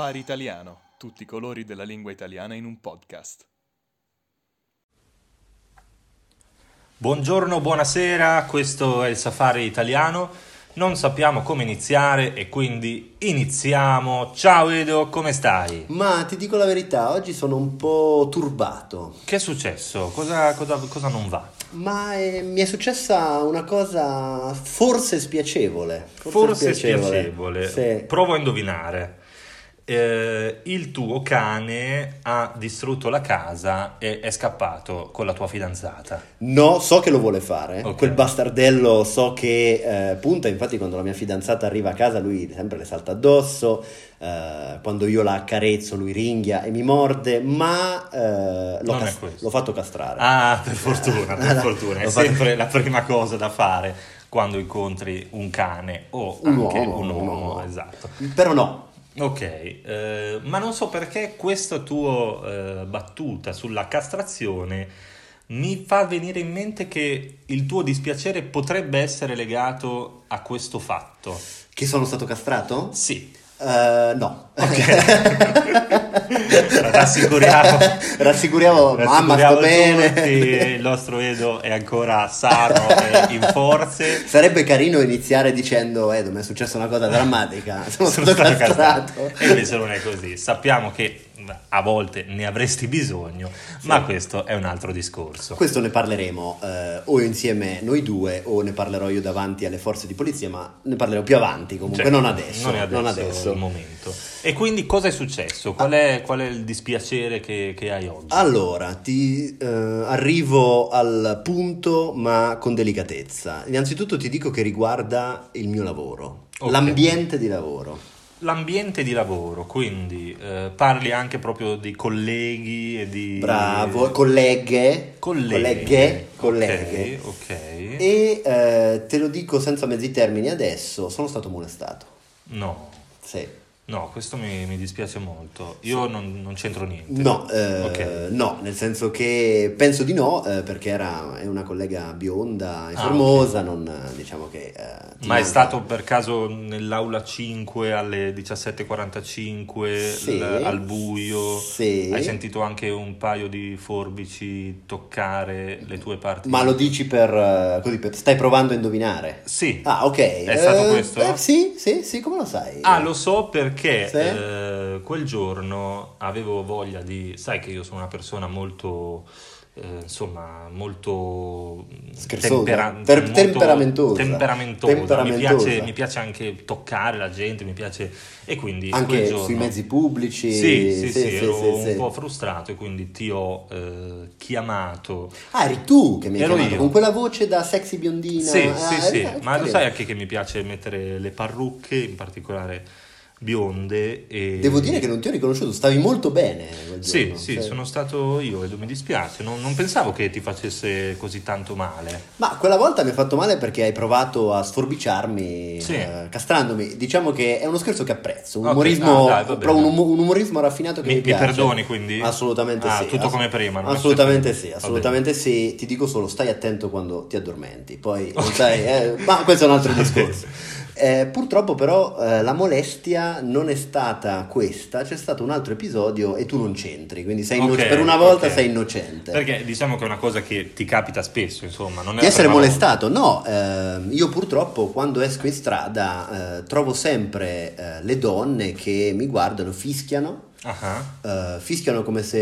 Safari Italiano, tutti i colori della lingua italiana in un podcast. Buongiorno, buonasera, questo è il Safari Italiano. Non sappiamo come iniziare e quindi iniziamo. Ciao Edo, come stai? Ma ti dico la verità, oggi sono un po' turbato. Che è successo? Cosa, cosa- cosa non va? Ma eh, mi è successa una cosa forse spiacevole. Forse spiacevole. Sì. Provo a indovinare. Eh, il tuo cane ha distrutto la casa e è scappato con la tua fidanzata. No, so che lo vuole fare. Ok. Quel bastardello so che eh, punta. Infatti, quando la mia fidanzata arriva a casa, lui sempre le salta addosso. eh, quando io la accarezzo, lui ringhia e mi morde. Ma eh, l'ho, Non è cas- questo. l'ho fatto castrare. Ah, per fortuna, per fortuna. È sempre la prima cosa da fare quando incontri un cane o Un anche uomo, un un uomo. uomo. Esatto. Però no. Ok, eh, ma non so perché questa tua eh, battuta sulla castrazione mi fa venire in mente che il tuo dispiacere potrebbe essere legato a questo fatto. Che sono stato castrato? Sì, Eh, no. rassicuriamo. Rassicuriamo, mamma, sto bene. il nostro Edo è ancora sano e in forze. Sarebbe carino iniziare dicendo, Edo, mi è successa una cosa drammatica, sono, Sono stato stato. E invece non è così. Sappiamo che a volte ne avresti bisogno, ma questo è un altro discorso. Questo ne parleremo eh, o insieme noi due o ne parlerò io davanti alle forze di polizia, ma ne parlerò più avanti comunque, Cioè, non adesso. Non adesso, non adesso. il momento. E quindi cosa è successo? Qual è, qual è il dispiacere che, che hai oggi? Allora, ti eh, arrivo al punto ma con delicatezza. Innanzitutto ti dico che riguarda il mio lavoro, Ok. l'ambiente di lavoro. L'ambiente di lavoro, quindi eh, parli anche proprio di colleghi e di... Bravo, colleghe, Colleghe. colleghe, colleghe. Ok, ok. E eh, te lo dico senza mezzi termini adesso, sono stato molestato. No, Sì. No, questo mi, mi dispiace molto. Io non, non c'entro niente. No, eh, Ok. no, nel senso che penso di no, eh, perché era, è una collega bionda e Ah, formosa, non eh, diciamo che... eh, Ma è manca- stato per caso nell'aula 5 alle 17.45 Sì. l- al buio? Sì. Hai sentito anche un paio di forbici toccare le tue parti? Ma lo dici per, eh, così, per- stai provando a indovinare? Sì. Ah, ok. È stato Eh, questo? eh, sì, sì, sì, come lo sai? Ah, lo so perché Sì? eh, quel giorno avevo voglia di... Sai che io sono una persona molto... eh, insomma, molto Scherzosa. Per- temperamentosa. temperamentosa. Temperamentosa. Mi, piace, mi piace anche toccare la gente, mi piace e quindi quel Anche giorno- sui mezzi pubblici? Sì, sì, sì, ero sì, un sì. po' frustrato e quindi ti ho eh, chiamato. Ah, eri tu che mi hai Ero chiamato, io. con quella voce da sexy biondina. Sì, Ah, sì, eh, sì, eh, ma lo carino. sai anche che mi piace mettere le parrucche, in particolare bionde. E... Devo dire che non ti ho riconosciuto, stavi molto bene quel Sì, giorno, sì, cioè- sono stato io e mi dispiace, non, non pensavo che ti facesse così tanto male. Ma quella volta mi ha fatto male perché hai provato a sforbiciarmi Sì. eh, castrandomi. Diciamo che è uno scherzo che apprezzo, un Ok, umorismo, ah, dai, un, um- un umorismo raffinato che Mi- mi, mi piace. perdoni, quindi? Assolutamente Ah, sì. tutto come prima, Assolutamente sì, assolutamente sì. Ti dico solo stai attento quando ti addormenti. Poi non sai, eh, ma questo è un altro discorso. Eh, purtroppo però eh, la molestia non è stata questa, c'è stato un altro episodio e tu non c'entri, quindi sei inno- Ok, per una volta ok. sei innocente. Perché diciamo che è una cosa che ti capita spesso, insomma, non è Di essere molestato? No, ehm, io purtroppo quando esco in strada eh, trovo sempre eh, le donne che mi guardano, fischiano, volta. Eh, fischiano come se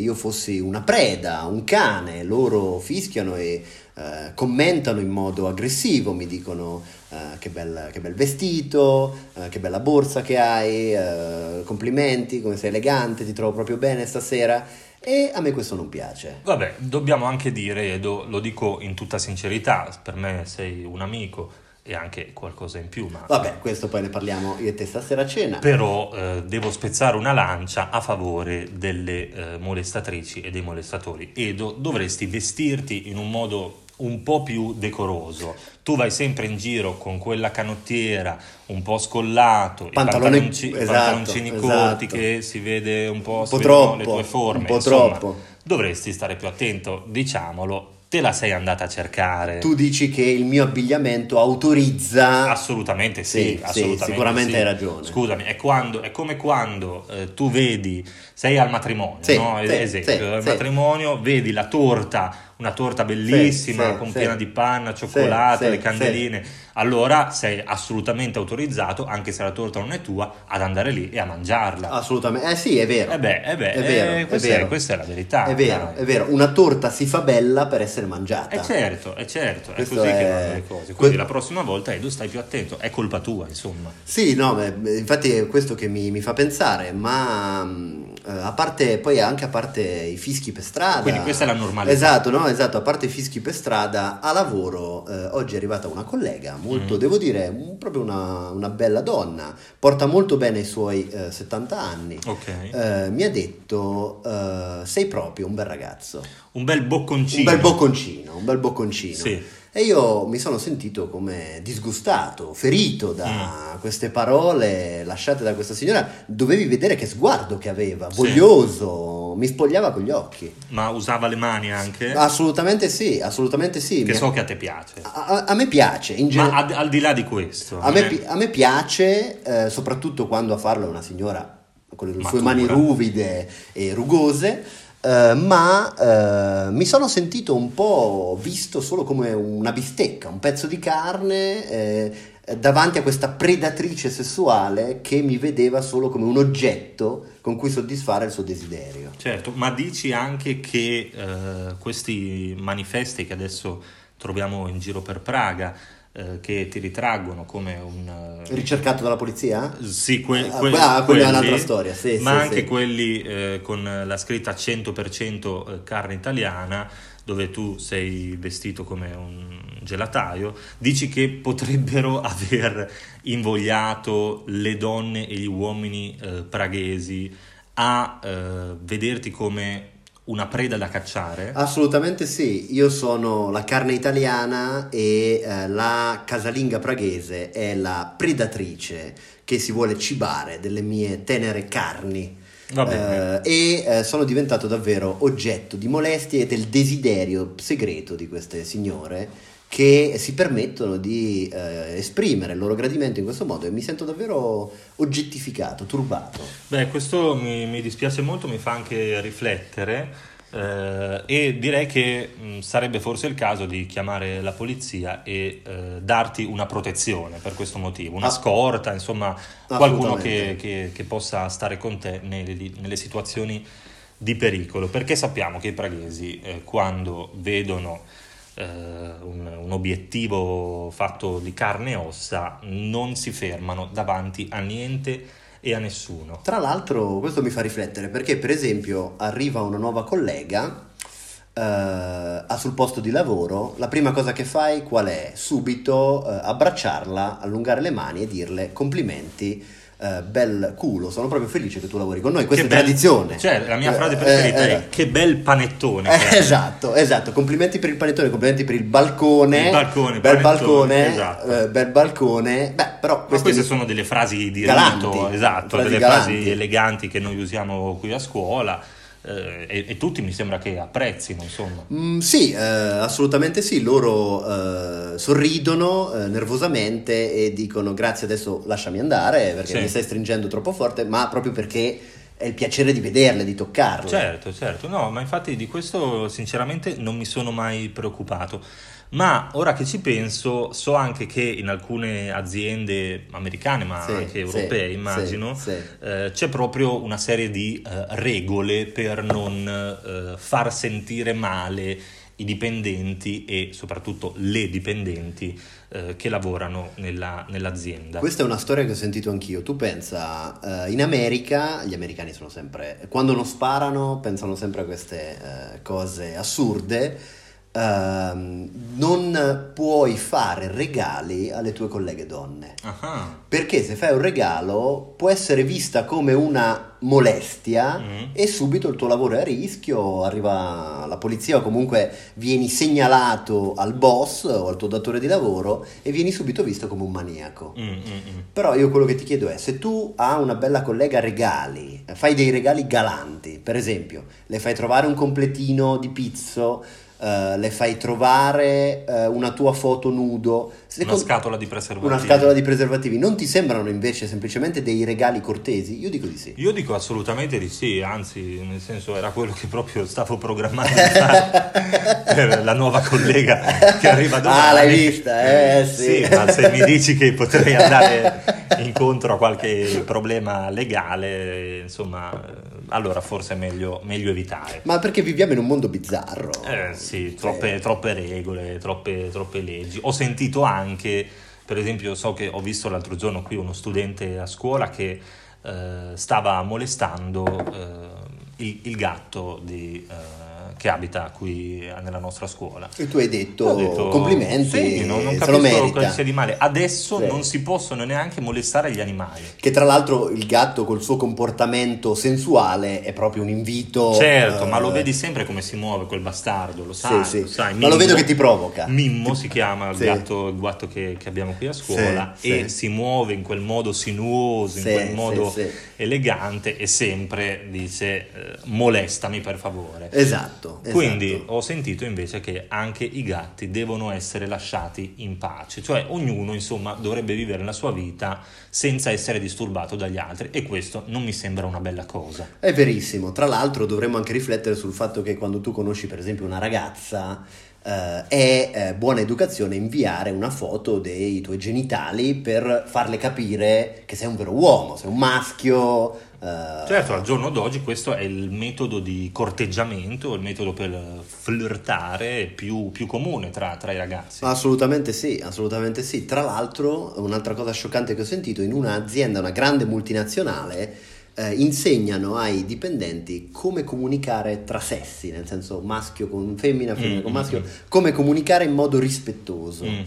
io fossi una preda, un cane, loro fischiano e eh, commentano in modo aggressivo, mi dicono eh, che, bel, che bel vestito, eh, che bella borsa che hai, eh, complimenti, come sei elegante, ti trovo proprio bene stasera e a me questo non piace. Vabbè, dobbiamo anche dire, Edo, lo dico in tutta sincerità, per me sei un amico e anche qualcosa in più, ma Vabbè, questo poi ne parliamo io e te stasera a cena. però devo spezzare una lancia a favore delle molestatrici e dei molestatori. Edo, dovresti vestirti in un modo un po' più decoroso. Tu vai sempre in giro con quella canottiera un po' scollato, i Pantalone- pantalonci- i esatto, pantaloncini corti esatto. che si vede un po', Un po' troppo, le tue forme. un po' insomma, troppo. Dovresti stare più attento, diciamolo. te la sei andata a cercare. Tu dici che il mio abbigliamento autorizza... Assolutamente sì, Sì, sì, assolutamente sicuramente sì. hai ragione. Scusami, è, quando- è come quando eh, tu vedi, sei al matrimonio, Sì, no? sì, esempio, sì, al sì. matrimonio, vedi la torta, una torta bellissima, sì, con sì. piena di panna, cioccolato, sì, le sì. candeline, allora sei assolutamente autorizzato, anche se la torta non è tua, ad andare lì e a mangiarla. Assolutamente, eh sì, è vero. Eh beh, eh beh, è vero, eh, è questa, vero. È, questa è la verità. È vero, dai. è vero. Una torta si fa bella per essere mangiata. Eh certo, è certo, è Questo così che è- vanno le cose. que- Quindi la prossima volta Edo stai più attento, è colpa tua, insomma. Sì, no, beh, infatti è questo che mi, mi fa pensare, ma eh, a parte, poi anche a parte i fischi per strada. Quindi questa è la normalità. Esatto, no, esatto, a parte i fischi per strada, a lavoro eh, oggi è arrivata una collega, molto, Mm. devo dire, un- proprio una, una bella donna, porta molto bene i suoi eh, 70 anni. Ok. Eh, mi ha detto, eh, sei proprio un bel ragazzo, Un bel bocconcino. un bel bocconcino, un bel bocconcino. Sì. E io mi sono sentito come disgustato, ferito da Mm. queste parole lasciate da questa signora. Dovevi vedere che sguardo che aveva, Sì. voglioso, mi spogliava con gli occhi. Ma usava le mani anche? Assolutamente sì, assolutamente sì. che Mi- so che a te piace. a, a- a me piace, in genere- Ma al, al di là di questo, a, me, eh, pi- a me piace, eh, soprattutto quando a farlo è una signora con le sue Matura. mani ruvide e rugose, eh, ma eh, mi sono sentito un po' visto solo come una bistecca, un pezzo di carne eh, davanti a questa predatrice sessuale che mi vedeva solo come un oggetto con cui soddisfare il suo desiderio. certo, ma dici anche che eh, questi manifesti che adesso troviamo in giro per Praga, eh, che ti ritraggono come un... eh, Ricercato dalla polizia? Sì, que- Ah, que- ah, quella è un'altra storia, sì, ma sì, anche sì. quelli eh, con la scritta 100% carne italiana, dove tu sei vestito come un gelataio, dici che potrebbero aver invogliato le donne e gli uomini eh, praghesi a eh, vederti come una preda da cacciare? Assolutamente sì, io sono la carne italiana e eh, la casalinga praghese è la predatrice che si vuole cibare delle mie tenere carni. Eh, e eh, sono diventato davvero oggetto di molestie e del desiderio segreto di queste signore che si permettono di eh, esprimere il loro gradimento in questo modo e mi sento davvero oggettificato, turbato. Beh, questo mi, mi dispiace molto, mi fa anche riflettere eh, e direi che mh, sarebbe forse il caso di chiamare la polizia e eh, darti una protezione per questo motivo, una Ah. scorta, insomma, qualcuno che, che- che possa stare con te nelle, nelle situazioni di pericolo, perché sappiamo che i praghesi eh, quando vedono eh, un, un obiettivo fatto di carne e ossa non si fermano davanti a niente e a nessuno. Tra l'altro, questo mi fa riflettere perché, per esempio, arriva una nuova collega eh, ha sul posto di lavoro, la prima cosa che fai qual è? Subito eh, abbracciarla, allungare le mani e dirle complimenti. eh, bel culo, sono proprio felice che tu lavori con noi. Questa Che è bel- tradizione. Cioè, la mia Eh, frase eh, preferita eh, è che bel panettone. eh, che hai." esatto, esatto. Complimenti per il panettone, complimenti per il balcone. Il balcone, bel balcone, esatto. eh, bel balcone. Beh, però queste queste sono delle frasi di Galanti, rito, esatto, frasi delle galanti. frasi eleganti che noi usiamo qui a scuola eh, e, e tutti mi sembra che apprezzino, insomma. Mm, sì, eh, assolutamente sì, loro eh, sorridono eh, nervosamente e dicono grazie adesso lasciami andare perché Sì. mi stai stringendo troppo forte, ma proprio perché è il piacere di vederle, di toccarle. Certo, certo, no, ma infatti di questo sinceramente non mi sono mai preoccupato. Ma ora che ci penso, so anche che in alcune aziende americane, ma Sì, anche europee, sì, immagino, sì. eh, c'è proprio una serie di eh, regole per non eh, far sentire male i dipendenti e soprattutto le dipendenti eh, che lavorano nella- nell'azienda. Questa è una storia che ho sentito anch'io. Tu pensa, eh, in America, gli americani sono sempre, quando non sparano, pensano sempre a queste eh, cose assurde. Ehm, non puoi fare regali alle tue colleghe donne. Ah, Perché se fai un regalo può essere vista come una molestia Mm. e subito il tuo lavoro è a rischio, arriva la polizia o comunque vieni segnalato al boss o al tuo datore di lavoro e vieni subito visto come un maniaco. mm, mm, mm. Però io quello che ti chiedo è, se tu a una bella collega regali, fai dei regali galanti, per esempio, le fai trovare un completino di pizzo, eh, le fai trovare eh, una tua foto nudo. Una scatola di preservativi. Una scatola di preservativi. Non ti sembrano invece semplicemente dei regali cortesi? Io dico di sì. Io dico assolutamente di sì, anzi, nel senso era quello che proprio stavo programmando per la nuova collega che arriva domani. Ah, l'hai vista? Eh sì. sì, ma se mi dici che potrei andare incontro a qualche problema legale, insomma, allora forse è meglio, meglio evitare. Ma perché viviamo in un mondo bizzarro? Eh sì, troppe, cioè... troppe regole, troppe, troppe leggi. Ho sentito anche anche, per esempio, so che ho visto l'altro giorno qui uno studente a scuola che eh, stava molestando eh, il, il, gatto di... Eh, che abita qui nella nostra scuola. E tu hai detto, detto complimenti, sì, non, non capisco cosa sia di male. Adesso sì. non si possono neanche molestare gli animali. Che tra l'altro il gatto col suo comportamento sensuale è proprio un invito. Certo, uh, ma lo vedi sempre come si muove quel bastardo, lo sai. Sì, lo sai. Mimmo, ma lo vedo che ti provoca. Mimmo si chiama il gatto, il gatto che, che, abbiamo qui a scuola e si muove in quel modo sinuoso, in quel modo elegante e sempre dice eh, molestami per favore. Esatto. Esatto, Quindi ho sentito invece che anche i gatti devono essere lasciati in pace, cioè ognuno insomma dovrebbe vivere la sua vita senza essere disturbato dagli altri e questo non mi sembra una bella cosa. È verissimo, tra l'altro dovremmo anche riflettere sul fatto che quando tu conosci per esempio una ragazza Uh, è eh, buona educazione inviare una foto dei tuoi genitali per farle capire che sei un vero uomo, sei un maschio, Uh, certo, al giorno d'oggi questo è il metodo di corteggiamento, il metodo per flirtare più, più comune tra, tra, i ragazzi. Assolutamente sì, assolutamente sì. Tra l'altro, un'altra cosa scioccante che ho sentito, in un'azienda, una grande multinazionale, eh, insegnano ai dipendenti come comunicare tra sessi, nel senso maschio con femmina, femmina mm, con maschio, mm, come comunicare in modo rispettoso. Mm.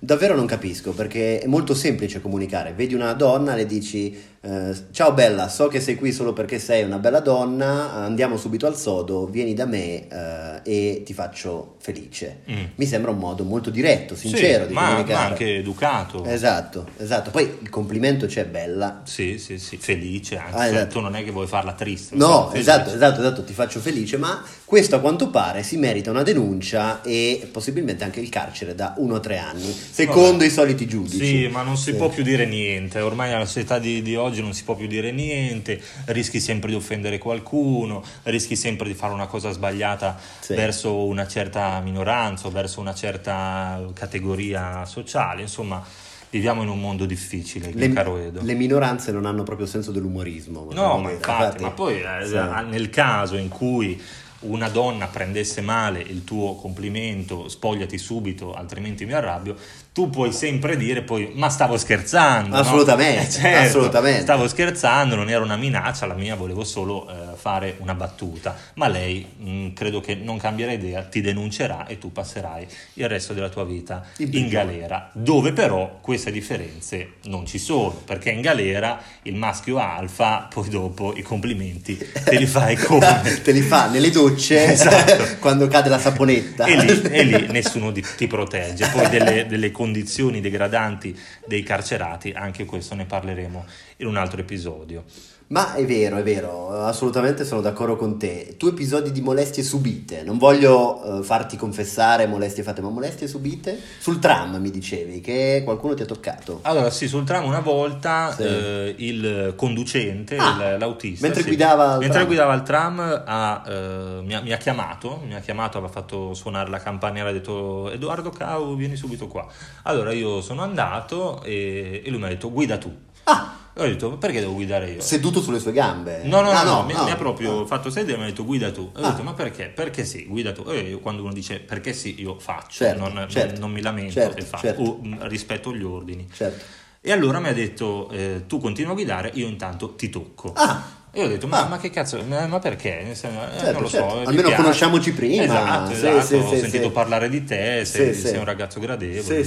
Davvero non capisco perché è molto semplice comunicare. Vedi una donna, le dici eh, ciao bella, so che sei qui solo perché sei una bella donna, andiamo subito al sodo, vieni da me eh, e ti faccio felice. Mm. Mi sembra un modo molto diretto, sincero sì, di ma. Ma anche educato. Esatto, esatto. Poi il complimento c'è bella. Sì, sì, sì, felice anche. Ah, esatto. Tu non è che vuoi farla triste. No, esatto, esatto, esatto, ti faccio felice, ma questo a quanto pare si merita una denuncia e possibilmente anche il carcere da uno a tre anni, secondo Vabbè. i soliti giudici. Sì, ma non si sì. può più dire niente, ormai alla società di, di oggi oggi non si può più dire niente, rischi sempre di offendere qualcuno, rischi sempre di fare una cosa sbagliata sì. verso una certa minoranza o verso una certa categoria sociale, insomma viviamo in un mondo difficile, le, caro Edo. Le minoranze non hanno proprio senso dell'umorismo. No, ma infatti, infatti, ma poi eh, sì. nel caso in cui una donna prendesse male il tuo complimento, spogliati subito, altrimenti mi arrabbio, tu puoi sempre dire poi ma stavo scherzando assolutamente, no? certo, assolutamente. stavo scherzando non era una minaccia la mia volevo solo eh, fare una battuta ma lei mh, mm, credo che non cambierà idea ti denuncerà e tu passerai il resto della tua vita il in galera dove però queste differenze non ci sono perché in galera il maschio alfa poi dopo i complimenti te li fai come te li fa nelle docce esatto. quando cade la saponetta e lì, e lì nessuno ti, ti protegge poi delle, delle condizioni degradanti dei carcerati, anche questo ne parleremo in un altro episodio. Ma è vero, è vero, assolutamente sono d'accordo con te. Tu episodi di molestie subite, non voglio uh, farti confessare molestie fatte, ma molestie subite? Sul tram mi dicevi che qualcuno ti ha toccato. Allora sì, sul tram una volta sì. eh, il conducente, ah, il, l'autista, mentre, sì, guidava, mentre tram. guidava il tram ha, eh, mi, ha, mi, ha, chiamato, mi ha chiamato, aveva fatto suonare la campanella, ha detto Edoardo Cau vieni subito qua. Allora io sono andato e, e lui mi ha detto guida tu. Ah! Ho detto, perché devo guidare io? Seduto sulle sue gambe? No, no, ah, no, no, mi, no, mi, ha proprio no. fatto sedere e mi ha detto guida tu. E ho ah. detto, ma perché? Perché sì, guida tu. E io, quando uno dice perché sì, io faccio, certo, non, certo, non, mi lamento certo, e faccio, certo. o mm, rispetto gli ordini. Certo. E allora mi ha detto, eh, tu continua a guidare, io intanto ti tocco. Ah! E ho detto, ma, ah. ma che cazzo, ma perché? Eh, certo, non lo certo. so. Almeno conosciamoci prima. Esatto, esatto. Sì, ho sì, sentito sì. parlare di te, sei, sei un ragazzo gradevole.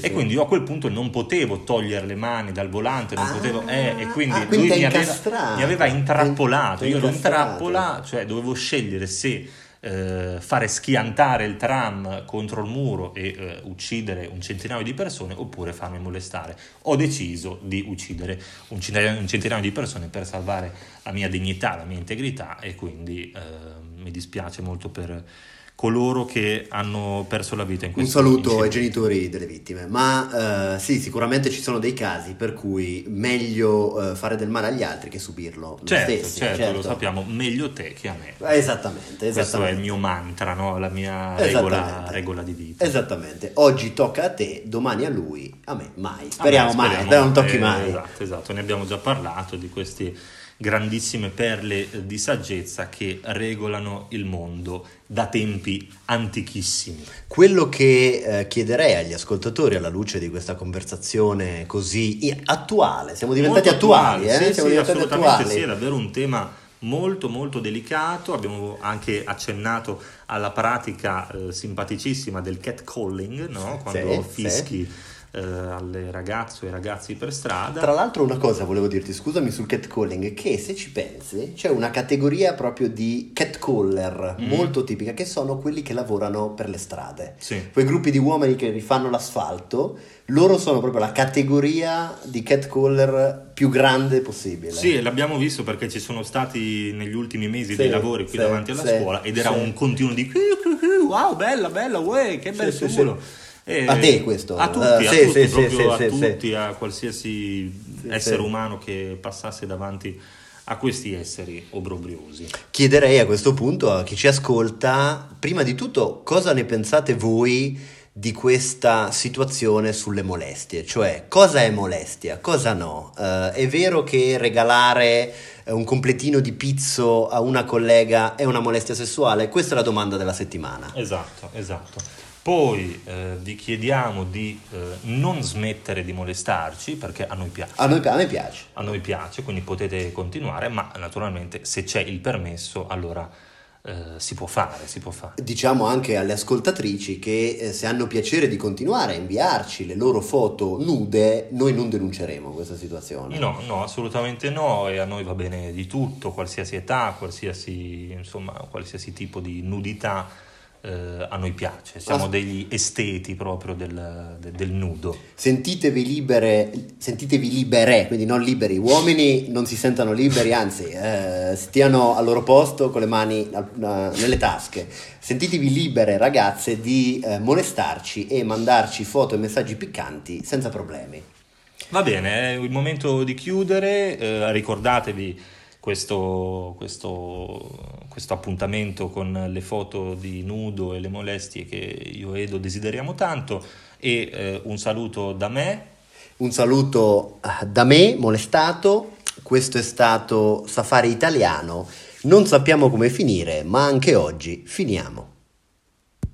e quindi io a quel punto non potevo togliere le mani dal volante, non ah, potevo, eh, e quindi, ah, quindi lui mi aveva, mi aveva, intrappolato. Io ero in trappola, cioè dovevo scegliere se eh, fare schiantare il tram contro il muro e eh, uccidere un centinaio di persone oppure farmi molestare. Ho deciso di uccidere un centinaio, un centinaio di persone per salvare la mia dignità, la mia integrità e quindi eh, mi dispiace molto per coloro che hanno perso la vita in Un questo saluto incidente. ai genitori delle vittime, ma eh, sì, sicuramente ci sono dei casi per cui meglio eh, fare del male agli altri che subirlo Certo, stessi, certo, lo sappiamo, meglio te che a me. Esattamente, esattamente. Questo è il mio mantra, no? la mia regola, regola di vita. Esattamente, oggi tocca a te, domani a lui, a me mai. Speriamo, Ah, beh, mai, speriamo, speriamo non tocchi mai. Esatto, esatto, ne abbiamo già parlato di queste grandissime perle eh, di saggezza che regolano il mondo da tempi antichissimi. Quello che eh, chiederei agli ascoltatori alla luce di questa conversazione così attuale, siamo diventati Molto attuali, eh? sì, siamo sì, diventati assolutamente attuali. sì, è davvero un tema molto molto delicato, abbiamo anche accennato alla pratica eh, simpaticissima del catcalling, no? quando Sì, fischi eh, alle ragazze o ai ragazzi per strada. Tra l'altro una cosa volevo dirti, scusami sul catcalling, che se ci pensi c'è una categoria proprio di catcaller Mm. molto tipica che sono quelli che lavorano per le strade. Sì. Quei gruppi di uomini che rifanno l'asfalto, loro sono proprio la categoria di catcaller più grande possibile. Sì, l'abbiamo visto perché ci sono stati negli ultimi mesi Sì, dei lavori qui sì, davanti alla scuola ed era un continuo di wow, bella, bella, uè, che bel Sì. E A te questo? A tutti, Eh, a sì, tutti, sì, sì, a tutti, a qualsiasi essere umano che passasse davanti a questi esseri obbrobriosi. Chiederei a questo punto a chi ci ascolta, prima di tutto, cosa ne pensate voi di questa situazione sulle molestie? Cioè, cosa è molestia, cosa no? Eh, è vero che regalare eh, un completino di pizzo a una collega è una molestia sessuale? Questa è la domanda della settimana. Esatto, esatto. Poi eh, vi chiediamo di eh, non smettere di molestarci perché a noi piace. A, noi, a me piace. A noi piace, quindi potete continuare, ma naturalmente se c'è il permesso allora eh, si può fare, si può fare. Diciamo anche alle ascoltatrici che eh, se hanno piacere di continuare a inviarci le loro foto nude, noi non denunceremo questa situazione. No, no, assolutamente no, e a noi va bene di tutto, qualsiasi età, qualsiasi, insomma, qualsiasi tipo di nudità eh, a noi piace, siamo Ah. degli esteti proprio del, de- del nudo. Sentitevi libere, sentitevi libere, quindi non liberi. Uomini non si sentano liberi, anzi, eh, stiano al loro posto con le mani eh, nelle tasche. Sentitevi libere, ragazze, di eh, molestarci e mandarci foto e messaggi piccanti senza problemi. Va bene, è il momento di chiudere, eh, ricordatevi questo, questo, questo appuntamento con le foto di nudo e le molestie che io e Edo desideriamo tanto e eh, un saluto da me. Un saluto eh, da me, molestato. Questo è stato Safari Italiano. Non sappiamo come finire, ma anche oggi finiamo.